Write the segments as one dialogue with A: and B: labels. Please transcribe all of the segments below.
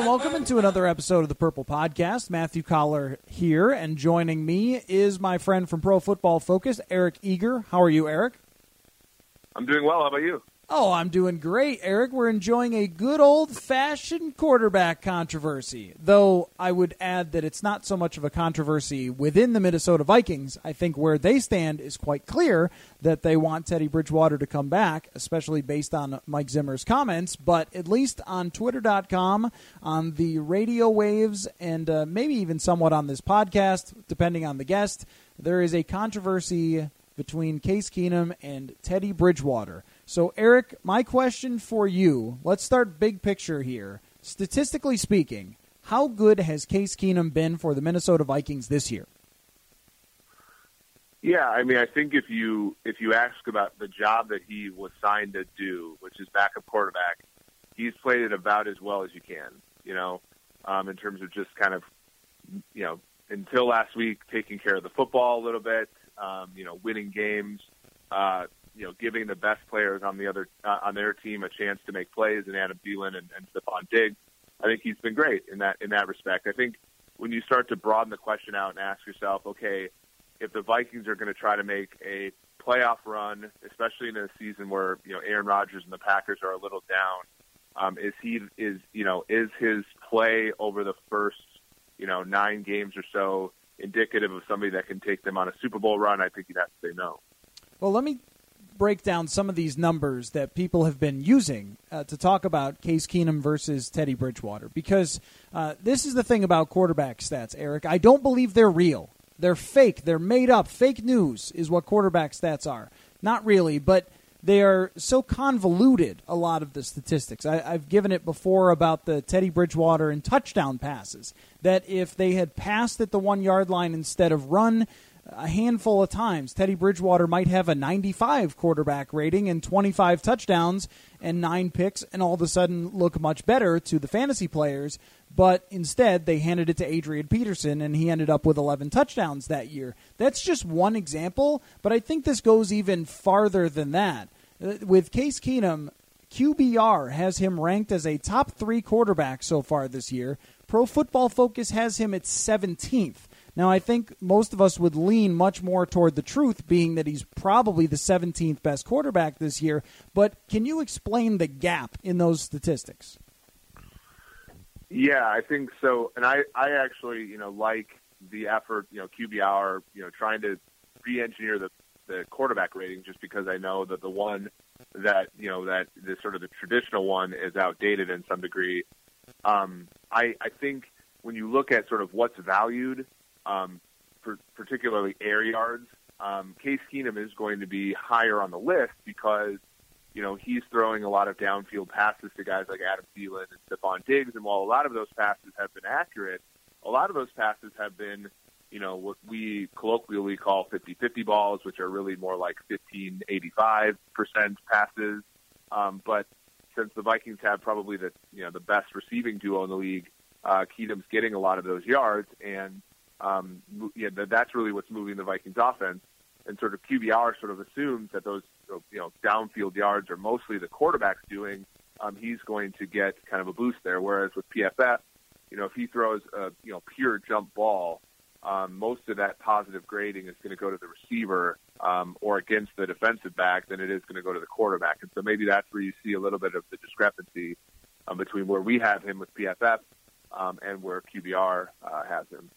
A: And welcome into another episode of the Purple Podcast. Matthew Coller here, and joining me is my friend from Pro Football Focus, Eric Eager. How are you, Eric?
B: I'm doing well. How about you?
A: Oh, I'm doing great, Eric. We're enjoying a good old fashioned quarterback controversy. Though I would add that it's not so much of a controversy within the Minnesota Vikings. I think where they stand is quite clear that they want Teddy Bridgewater to come back, especially based on Mike Zimmer's comments. But at least on Twitter.com, on the radio waves, and uh, maybe even somewhat on this podcast, depending on the guest, there is a controversy between Case Keenum and Teddy Bridgewater. So, Eric, my question for you let's start big picture here. Statistically speaking, how good has Case Keenum been for the Minnesota Vikings this year?
B: Yeah, I mean, I think if you if you ask about the job that he was signed to do, which is backup quarterback, he's played it about as well as you can. You know, um, in terms of just kind of, you know, until last week, taking care of the football a little bit, um, you know, winning games, uh, you know, giving the best players on the other uh, on their team a chance to make plays, and Adam Thielen and, and Stefon Diggs. I think he's been great in that in that respect. I think when you start to broaden the question out and ask yourself, okay, if the Vikings are going to try to make a playoff run, especially in a season where you know Aaron Rodgers and the Packers are a little down, um, is he is you know is his play over the first you know nine games or so indicative of somebody that can take them on a Super Bowl run? I think you'd have to say no.
A: Well, let me break down some of these numbers that people have been using uh, to talk about Case Keenum versus Teddy Bridgewater because uh, this is the thing about quarterback stats, Eric. I don't believe they're real. They're fake. They're made up. Fake news is what quarterback stats are. Not really, but they are so convoluted, a lot of the statistics. I, have given it before about the Teddy Bridgewater and touchdown passes, that if they had passed at the one yard line instead of run, a handful of times. Teddy Bridgewater might have a 95 quarterback rating and 25 touchdowns and nine picks, and all of a sudden look much better to the fantasy players. But instead, they handed it to Adrian Peterson, and he ended up with 11 touchdowns that year. That's just one example, but I think this goes even farther than that. Uh, with Case Keenum, QBR has him ranked as a top three quarterback so far this year. Pro Football Focus has him at 17th. Now, I think most of us would lean much more toward the truth, being that he's probably the 17th best quarterback this year. But can you explain the gap in those statistics?
B: Yeah, I think so. And I, I actually, you know, like the effort, you know, QBR, you know, trying to re-engineer the the quarterback rating, just because I know that the one that you know that the sort of the traditional one is outdated in some degree. Um, I, I think when you look at sort of what's valued um, for, particularly air yards, um, Case Keenum is going to be higher on the list because you know he's throwing a lot of downfield passes to guys like Adam Thielen and Stefon Diggs, and while a lot of those passes have been accurate, a lot of those passes have been you know what we colloquially call 50-50 balls, which are really more like 15-85 percent passes. Um, but since the Vikings have probably the you know the best receiving duo in the league, uh, Keenum's getting a lot of those yards, and um, yeah, that's really what's moving the Vikings offense. And sort of QBR sort of assumes that those you know downfield yards are mostly the quarterback's doing. Um, he's going to get kind of a boost there. Whereas with PFF, you know, if he throws a you know pure jump ball, um, most of that positive grading is going to go to the receiver um, or against the defensive back than it is going to go to the quarterback. And so maybe that's where you see a little bit of the discrepancy um, between where we have him with PFF um, and where QBR uh, has him.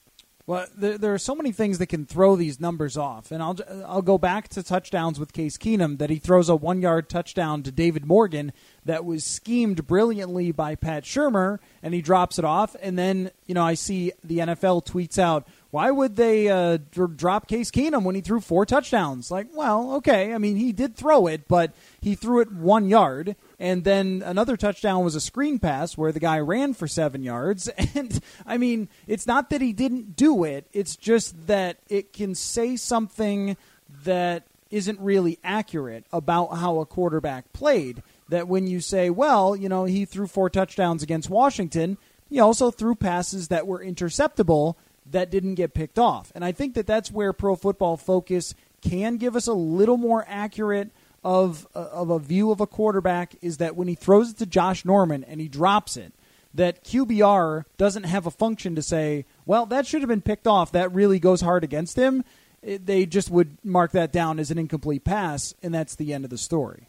A: Well, there, there, are so many things that can throw these numbers off, and I'll I'll go back to touchdowns with Case Keenum that he throws a one yard touchdown to David Morgan that was schemed brilliantly by Pat Shurmur, and he drops it off, and then you know I see the NFL tweets out, why would they uh, drop Case Keenum when he threw four touchdowns? Like, well, okay. I mean, he did throw it, but he threw it one yard. And then another touchdown was a screen pass where the guy ran for seven yards. And I mean, it's not that he didn't do it, it's just that it can say something that isn't really accurate about how a quarterback played. That when you say, well, you know, he threw four touchdowns against Washington, he also threw passes that were interceptable that didn't get picked off. And I think that that's where Pro Football Focus can give us a little more accurate of uh, of a view of a quarterback is that when he throws it to Josh Norman and he drops it, that QBR doesn't have a function to say, well, that should have been picked off. That really goes hard against him. It, they just would mark that down as an incomplete pass, and that's the end of the story.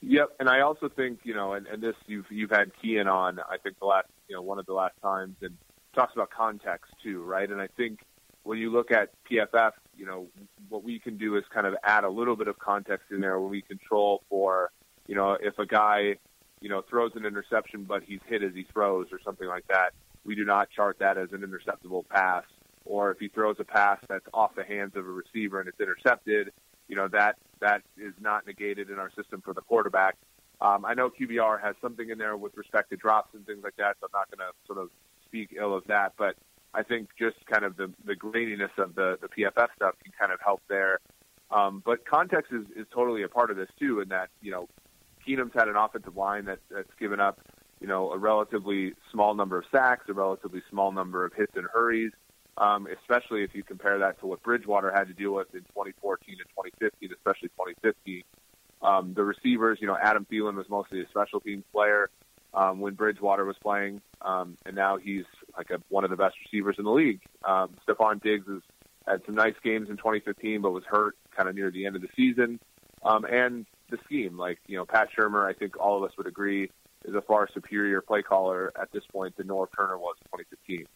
B: Yep, and I also think you know, and, and this you've you've had Kian on. I think the last you know one of the last times, and talks about context too, right? And I think when you look at PFF, you know, what we can do is kind of add a little bit of context in there when we control for, you know, if a guy, you know, throws an interception but he's hit as he throws or something like that, we do not chart that as an interceptable pass. Or if he throws a pass that's off the hands of a receiver and it's intercepted, you know, that that is not negated in our system for the quarterback. Um, I know QBR has something in there with respect to drops and things like that, so I'm not going to sort of speak ill of that, but I think just kind of the, the graininess of the, the PFF stuff can kind of help there. Um, but context is, is totally a part of this too, in that, you know, Keenum's had an offensive line that, that's given up, you know, a relatively small number of sacks, a relatively small number of hits and hurries, um, especially if you compare that to what Bridgewater had to deal with in 2014 and 2015, especially 2015. Um, the receivers, you know, Adam Thielen was mostly a special teams player um, when Bridgewater was playing, um, and now he's like a, one of the best receivers in the league. Um, Stefon Diggs has had some nice games in 2015, but was hurt kind of near the end of the season. Um, and the scheme, like you know, Pat Shurmur, I think all of us would agree, is a far superior play caller at this point than Norv Turner was in 2015.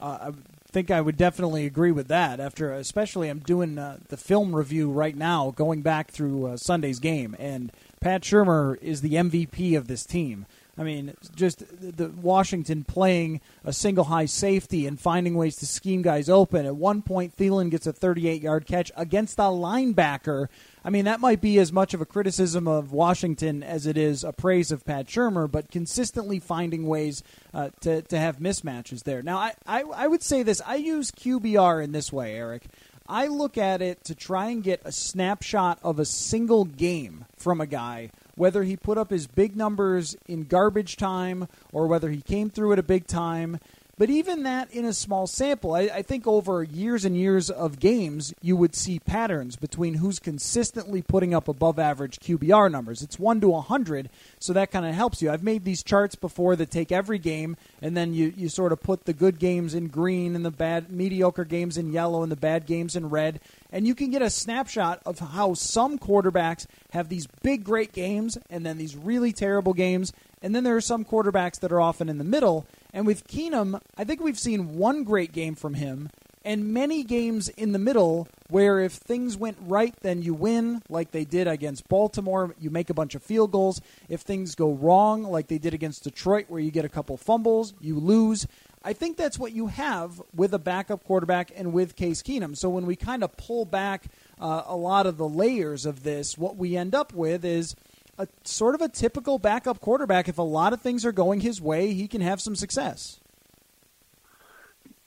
A: Uh, I think I would definitely agree with that. After, especially, I'm doing uh, the film review right now, going back through uh, Sunday's game, and Pat Shurmur is the MVP of this team. I mean, just the Washington playing a single high safety and finding ways to scheme guys open. At one point, Thielen gets a 38 yard catch against a linebacker. I mean, that might be as much of a criticism of Washington as it is a praise of Pat Shurmur, but consistently finding ways uh, to, to have mismatches there. Now, I, I, I would say this I use QBR in this way, Eric. I look at it to try and get a snapshot of a single game from a guy whether he put up his big numbers in garbage time or whether he came through at a big time. But even that in a small sample, I, I, think over years and years of games, you would see patterns between who's consistently putting up above average QBR numbers. It's 1 to 100, so that kind of helps you. I've made these charts before that take every game, and then you, you sort of put the good games in green and the bad, mediocre games in yellow and the bad games in red, and you can get a snapshot of how some quarterbacks have these big, great games and then these really terrible games, and then there are some quarterbacks that are often in the middle and with Keenum, I think we've seen one great game from him and many games in the middle where if things went right, then you win, like they did against Baltimore. You make a bunch of field goals. If things go wrong, like they did against Detroit, where you get a couple fumbles, you lose. I think that's what you have with a backup quarterback and with Case Keenum. So when we kind of pull back uh, a lot of the layers of this, what we end up with is a sort of a typical backup quarterback. If a lot of things are going his way, he can have some success.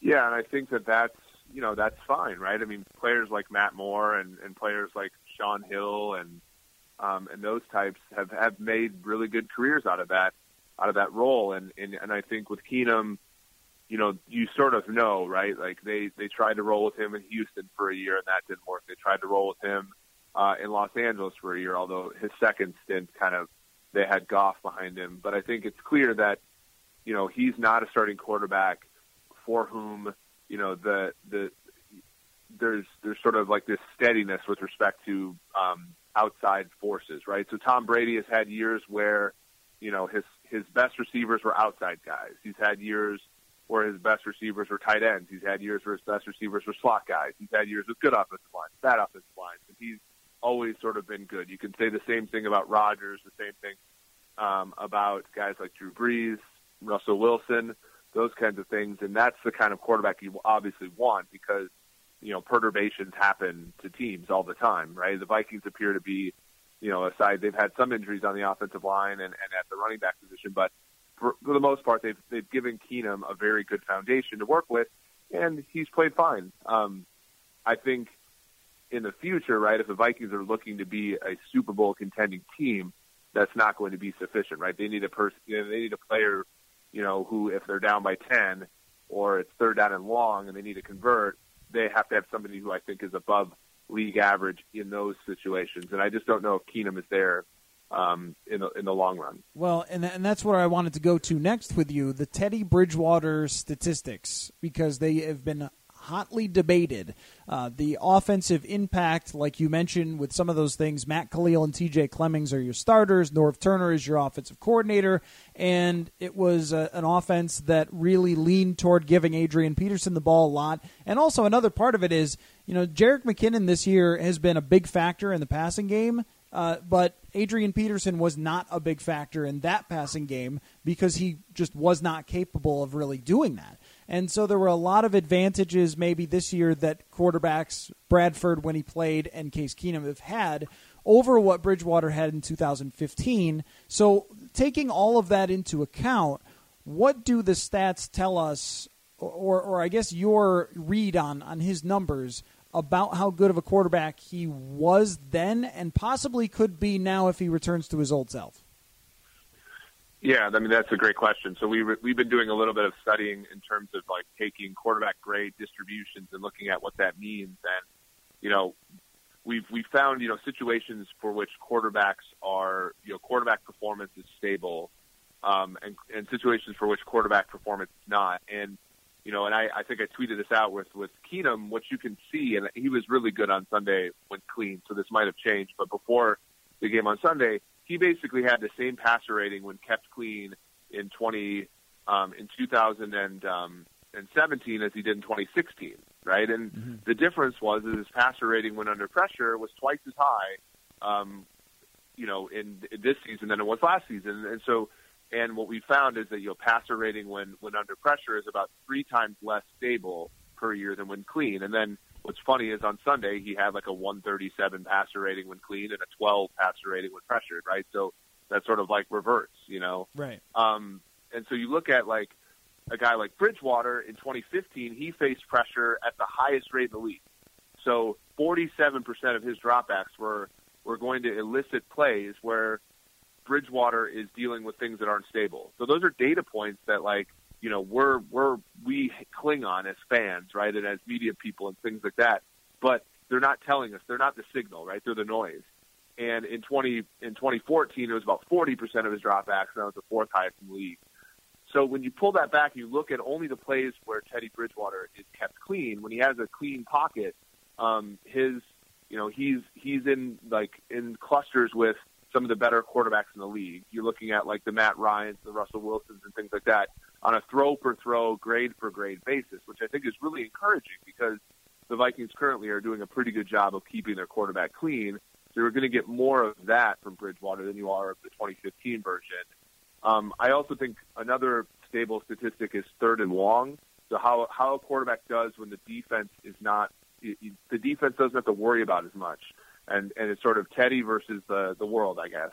B: Yeah, and I think that that's you know that's fine, right? I mean, players like Matt Moore and, and players like Shaun Hill and um, and those types have have made really good careers out of that. out of that role. And and, and I think with Keenum, you know, you sort of know, right? Like they they tried to roll with him in Houston for a year and that didn't work. They tried to roll with him uh, in Los Angeles for a year, although his second stint kind of they had Goff behind him. But I think it's clear that you know he's not a starting quarterback for whom you know the the there's there's sort of like this steadiness with respect to um, outside forces, right? So Tom Brady has had years where you know his his best receivers were outside guys. He's had years where his best receivers were tight ends. He's had years where his best receivers were slot guys. He's had years with good offensive lines, bad offensive lines, and he's always sort of been good. You can say the same thing about Rodgers, the same thing um, about guys like Drew Brees, Russell Wilson, those kinds of things, and that's the kind of quarterback you obviously want because you know perturbations happen to teams all the time, right? The Vikings appear to be, you know, aside they've had some injuries on the offensive line and, and at the running back position, but for, for the most part they've they've given Keenum a very good foundation to work with, and he's played fine. Um, I think in the future, right, if the Vikings are looking to be a Super Bowl contending team, that's not going to be sufficient, right? They need a person, you know, they need a player, you know, who if they're down by ten or it's third down and long and they need to convert, they have to have somebody who I think is above league average in those situations. And I just don't know if Keenum is there um, in the in the long run.
A: Well, and and that's where I wanted to go to next with you, the Teddy Bridgewater statistics, because they have been hotly debated. Uh, the offensive impact, like you mentioned, with some of those things, Matt Kalil and T.J. Clemmings are your starters. Norv Turner is your offensive coordinator, and it was uh, an offense that really leaned toward giving Adrian Peterson the ball a lot. And also another part of it is, you know, Jerick McKinnon this year has been a big factor in the passing game. Uh, but Adrian Peterson was not a big factor in that passing game because he just was not capable of really doing that. And so there were a lot of advantages maybe this year that quarterbacks, Bradford when he played and Case Keenum have had over what Bridgewater had in 2015. So taking all of that into account, what do the stats tell us, or, or I guess your read on, on his numbers about how good of a quarterback he was then and possibly could be now if he returns to his old self?
B: Yeah, I mean that's a great question. So we we've been doing a little bit of studying in terms of like taking quarterback grade distributions and looking at what that means. And you know, we've we found you know situations for which quarterbacks are you know quarterback performance is stable, um, and and situations for which quarterback performance is not. And you know, and I, I think I tweeted this out with with Keenum. What you can see, and he was really good on Sunday when clean. So this might have changed, but before the game on Sunday he basically had the same passer rating when kept clean in 20 um, in 2017 as he did in 2016, right? And mm-hmm. the difference was that his passer rating when under pressure was twice as high, um, you know, in, in this season than it was last season. And so, and what we found is that you know passer rating when when under pressure is about three times less stable per year than when clean. And then what's funny is on Sunday he had like a 137 passer rating when clean and a 12 passer rating when pressured, right? So that sort of like reverts, you know.
A: Right.
B: Um, and so you look at like a guy like Bridgewater in 2015, he faced pressure at the highest rate in the league. So 47% of his dropbacks were were going to elicit plays where Bridgewater is dealing with things that aren't stable. So those are data points that like you know we're we're we cling on as fans, right, and as media people and things like that. But they're not telling us. They're not the signal, right? They're the noise. And in 20 in 2014, it was about 40 percent of his dropbacks, and that was the fourth highest in the league. So when you pull that back, you look at only the plays where Teddy Bridgewater is kept clean. When he has a clean pocket, um, his you know he's he's in like in clusters with some of the better quarterbacks in the league. You're looking at like the Matt Ryan's, the Russell Wilsons, and things like that on a throw per throw, grade for grade basis, which I think is really encouraging because the Vikings currently are doing a pretty good job of keeping their quarterback clean. So you're going to get more of that from Bridgewater than you are of the 2015 version. Um, I also think another stable statistic is third and long. So how how a quarterback does when the defense is not the defense doesn't have to worry about as much, and and it's sort of Teddy versus the the world, I guess.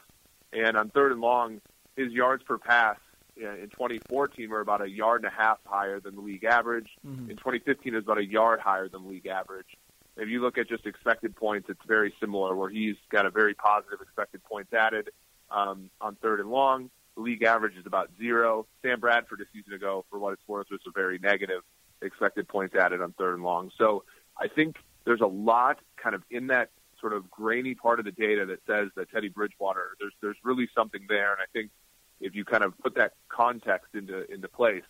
B: And on third and long, his yards per pass in 2014 were about a yard and a half higher than the league average. Mm-hmm. In 2015, it was about a yard higher than the league average. If you look at just expected points, it's very similar, where he's got a very positive expected points added um, on third and long. The league average is about zero. Sam Bradford a season ago, for what it's worth, was a very negative expected points added on third and long. So I think there's a lot kind of in that sort of grainy part of the data that says that Teddy Bridgewater, there's there's really something there, and I think if you kind of put that context into into place,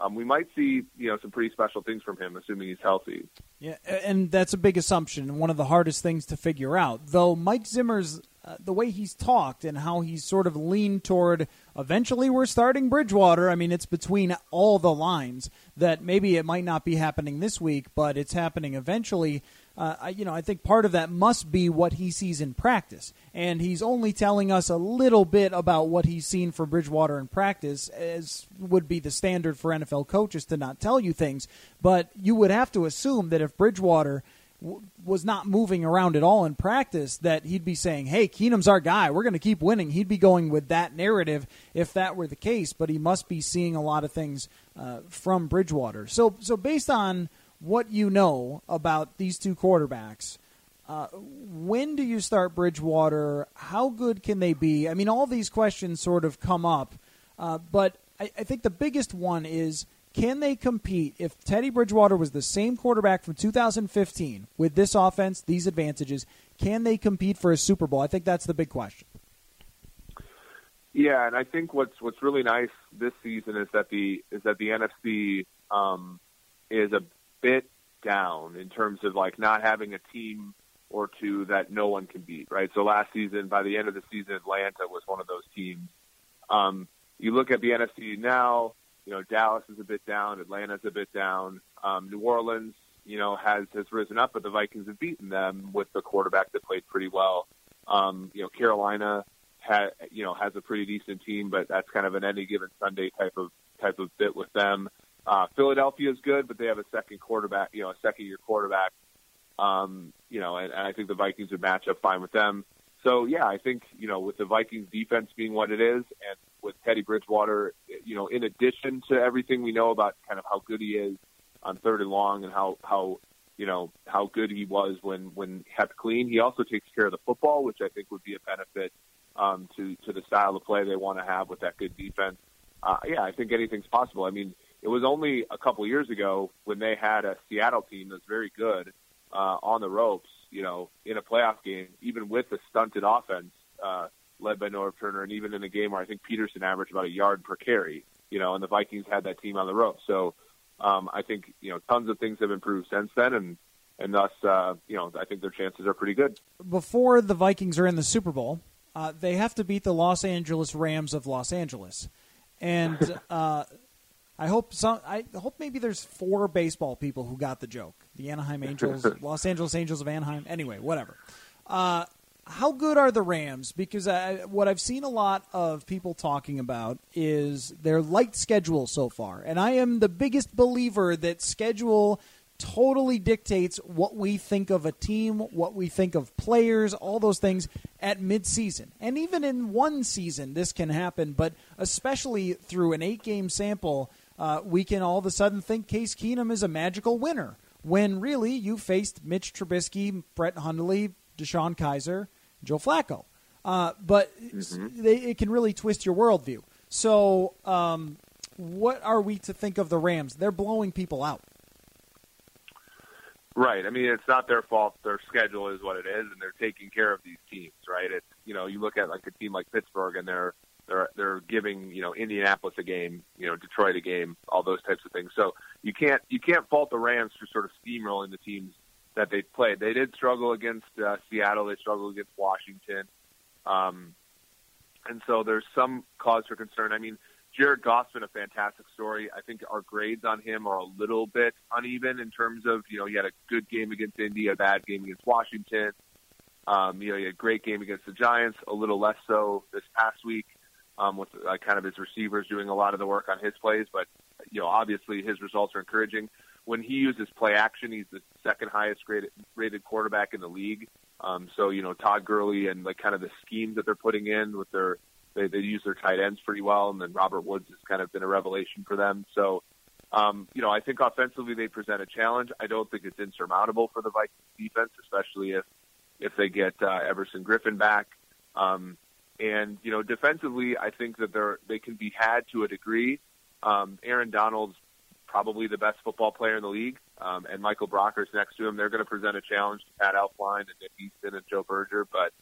B: um, we might see you know some pretty special things from him, assuming he's healthy.
A: Yeah, and that's a big assumption, and one of the hardest things to figure out. Though Mike Zimmer's uh, the way he's talked and how he's sort of leaned toward eventually we're starting Bridgewater. I mean, it's between all the lines that maybe it might not be happening this week, but it's happening eventually. Uh, I, you know, I think part of that must be what he sees in practice, and he's only telling us a little bit about what he's seen for Bridgewater in practice, as would be the standard for NFL coaches to not tell you things. But you would have to assume that if Bridgewater was not moving around at all in practice, that he'd be saying, "Hey, Keenum's our guy. We're going to keep winning." He'd be going with that narrative if that were the case. But he must be seeing a lot of things uh, from Bridgewater. So, so based on what you know about these two quarterbacks, uh, when do you start Bridgewater? How good can they be? I mean, all these questions sort of come up, uh, but I, I think the biggest one is can they compete if Teddy Bridgewater was the same quarterback from 2015 with this offense, these advantages? Can they compete for a Super Bowl? I think that's the big question.
B: Yeah, and I think what's what's really nice this season is that the is that the NFC um, is a bit down in terms of like not having a team or two that no one can beat, right? So last season, by the end of the season, Atlanta was one of those teams. Um, you look at the NFC now, you know, Dallas is a bit down, Atlanta's a bit down. Um, New Orleans, you know, has has risen up, but the Vikings have beaten them with the quarterback that played pretty well. Um, you know, Carolina had you know has a pretty decent team, but that's kind of an any given Sunday type of type of bit with them. Uh, Philadelphia is good, but they have a second quarterback, you know, a second year quarterback. Um, you know, and, and I think the Vikings would match up fine with them. So yeah, I think you know with the Vikings defense being what it is, and with Teddy Bridgewater, you know, in addition to everything we know about kind of how good he is on third and long and how how you know how good he was when when kept clean, he also takes care of the football, which I think would be a benefit um, to to the style of play they want to have with that good defense. Uh, yeah, I think anything's possible. I mean, it was only a couple years ago when they had a Seattle team that's very good uh, on the ropes, you know, in a playoff game, even with the stunted offense. Uh, led by Norv Turner, and even in a game where I think Peterson averaged about a yard per carry, you know, and the Vikings had that team on the rope. So um, I think you know tons of things have improved since then, and and thus uh, you know I think their chances are pretty good.
A: Before the Vikings are in the Super Bowl, uh, they have to beat the Los Angeles Rams of Los Angeles, and uh, I hope some. I hope maybe there's four baseball people who got the joke. The Anaheim Angels, Los Angeles Angels of Anaheim. Anyway, whatever. Uh, how good are the Rams? Because I, what I've seen a lot of people talking about is their light schedule so far, and I am the biggest believer that schedule totally dictates what we think of a team, what we think of players, all those things at midseason. And even in one season, this can happen, but especially through an eight game sample, uh, we can all of a sudden think Case Keenum is a magical winner when really you faced Mitch Trubisky, Brett Hundley, DeShone Kizer, Joe Flacco. Uh, but mm-hmm. they, it can really twist your worldview. So, um, what are we to think of the Rams? They're blowing people out.
B: Right. I mean, it's not their fault. Their schedule is what it is, and they're taking care of these teams. Right. It's you know, you look at like a team like Pittsburgh, and they're they're they're giving you know Indianapolis a game, you know Detroit a game, all those types of things. So you can't you can't fault the Rams for sort of steamrolling the teams that they played. They did struggle against uh, Seattle. They struggled against Washington. Um, and so there's some cause for concern. I mean, Jared Goff's been a fantastic story. I think our grades on him are a little bit uneven in terms of, you know, he had a good game against Indy, a bad game against Washington. Um, you know, he had a great game against the Giants, a little less so this past week um, with uh, kind of his receivers doing a lot of the work on his plays. But, you know, obviously his results are encouraging when he uses play action, he's the second highest rated, rated quarterback in the league. Um, so you know Todd Gurley and like kind of the schemes that they're putting in with their they, they use their tight ends pretty well, and then Robert Woods has kind of been a revelation for them. So um, you know I think offensively they present a challenge. I don't think it's insurmountable for the Vikings defense, especially if if they get uh, Everson Griffen back. Um, and you know, defensively, I think that they're they can be had to a degree. Um, Aaron Donald's probably the best football player in the league, um, and Michael Brockers next to him. They're going to present a challenge to Pat Elflein and Nick Easton and Joe Berger, but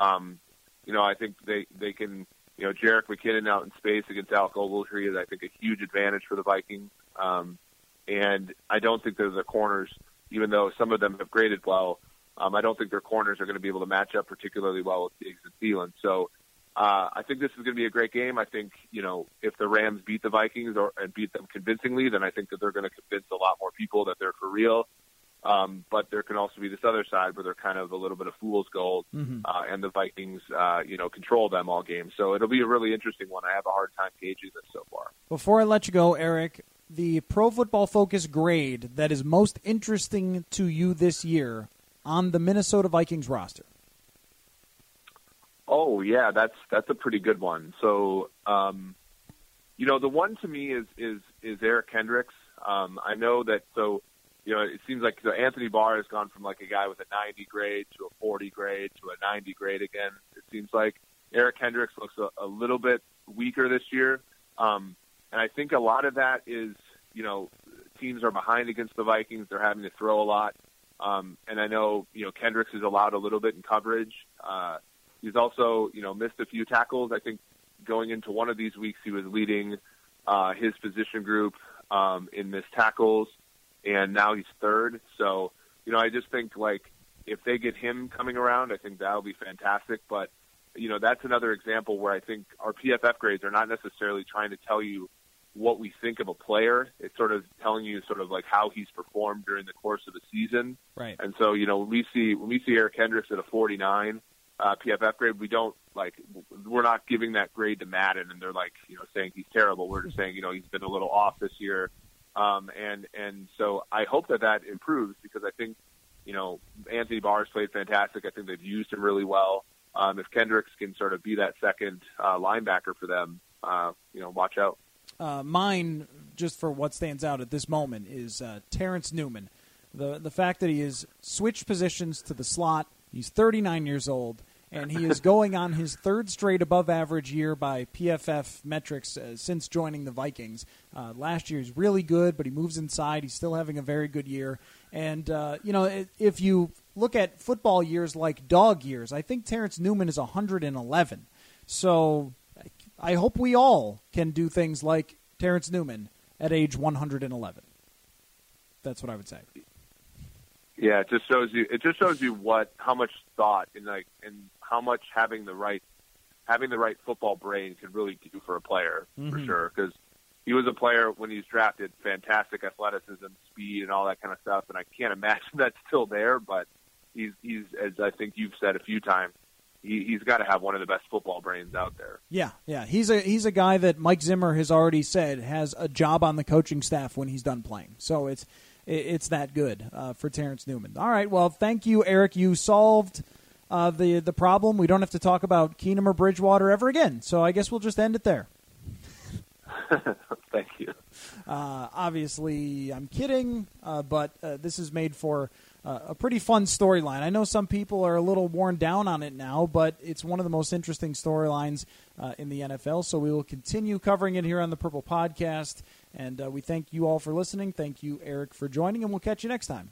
B: um, you know, I think they they can. You know, Jerick McKinnon out in space against Alec Ogletree is, I think, a huge advantage for the Vikings. Um, and I don't think that the corners, even though some of them have graded well, um, I don't think their corners are going to be able to match up particularly well with Diggs and Thielen. So uh, I think this is going to be a great game. I think you know if the Rams beat the Vikings or and beat them convincingly, then I think that they're going to convince a lot more people that they're for real. Um, but there can also be this other side where they're kind of a little bit of fool's gold, mm-hmm. uh, and the Vikings, uh, you know, control them all game. So it'll be a really interesting one. I have a hard time gauging this so far.
A: Before I let you go, Eric, the Pro Football Focus grade that is most interesting to you this year on the Minnesota Vikings roster.
B: Oh yeah, that's that's a pretty good one. So, um, you know, the one to me is is is Eric Kendricks. Um, I know that so you know, it seems like so Anthony Barr has gone from like a guy with a 90 grade to a 40 grade to a 90 grade again. It seems like Eric Kendricks looks a, a little bit weaker this year, um, and I think a lot of that is you know teams are behind against the Vikings. They're having to throw a lot, um, and I know you know Kendricks is allowed a little bit in coverage. Uh, he's also you know missed a few tackles. I think going into one of these weeks he was leading uh, his position group um, in missed tackles and now he's third. So, you know, I just think like if they get him coming around, I think that'll be fantastic. But, you know, that's another example where I think our PFF grades are not necessarily trying to tell you what we think of a player. It's sort of telling you sort of like how he's performed during the course of the season.
A: Right.
B: And so, you know, when we see when we see Eric Kendricks at a 49 uh, PFF grade, we don't like we're not giving that grade to Madden, and they're like you know saying he's terrible. We're just saying you know he's been a little off this year. Um, and and so I hope that that improves because I think you know Anthony Barr's played fantastic. I think they've used him really well. Um, if Kendricks can sort of be that second uh, linebacker for them, uh, you know, watch out.
A: Uh, mine, just for what stands out at this moment, is uh, Terrence Newman. The the fact that he has switched positions to the slot. He's 39 years old and he is going on his third straight above average year by PFF metrics uh, since joining the Vikings. Uh, last year he's really good, but he moves inside. He's still having a very good year. And, uh, you know, if you look at football years like dog years, I think Terrence Newman is 111. So I hope we all can do things like Terrence Newman at age 111. That's what I would say.
B: Yeah, it just shows you. It just shows you what how much thought and like and how much having the right having the right football brain can really do for a player mm-hmm. for sure. Because he was a player when he was drafted, fantastic athleticism, speed, and all that kind of stuff. And I can't imagine that's still there. But he's he's as I think you've said a few times, he, he's got to have one of the best football brains out there.
A: Yeah, yeah. He's a he's a guy that Mike Zimmer has already said has a job on the coaching staff when he's done playing. So it's it's that good uh, for Terrence Newman. All right. Well, thank you, Eric. You solved uh, the the problem. We don't have to talk about Keenum or Bridgewater ever again. So I guess we'll just end it there.
B: Thank you.
A: Uh, obviously, I'm kidding, uh, but uh, this is made for uh, a pretty fun storyline. I know some people are a little worn down on it now, but it's one of the most interesting storylines uh, in the NFL. So we will continue covering it here on the Purple Podcast. And we thank you all for listening. Thank you, Eric, for joining, and we'll catch you next time.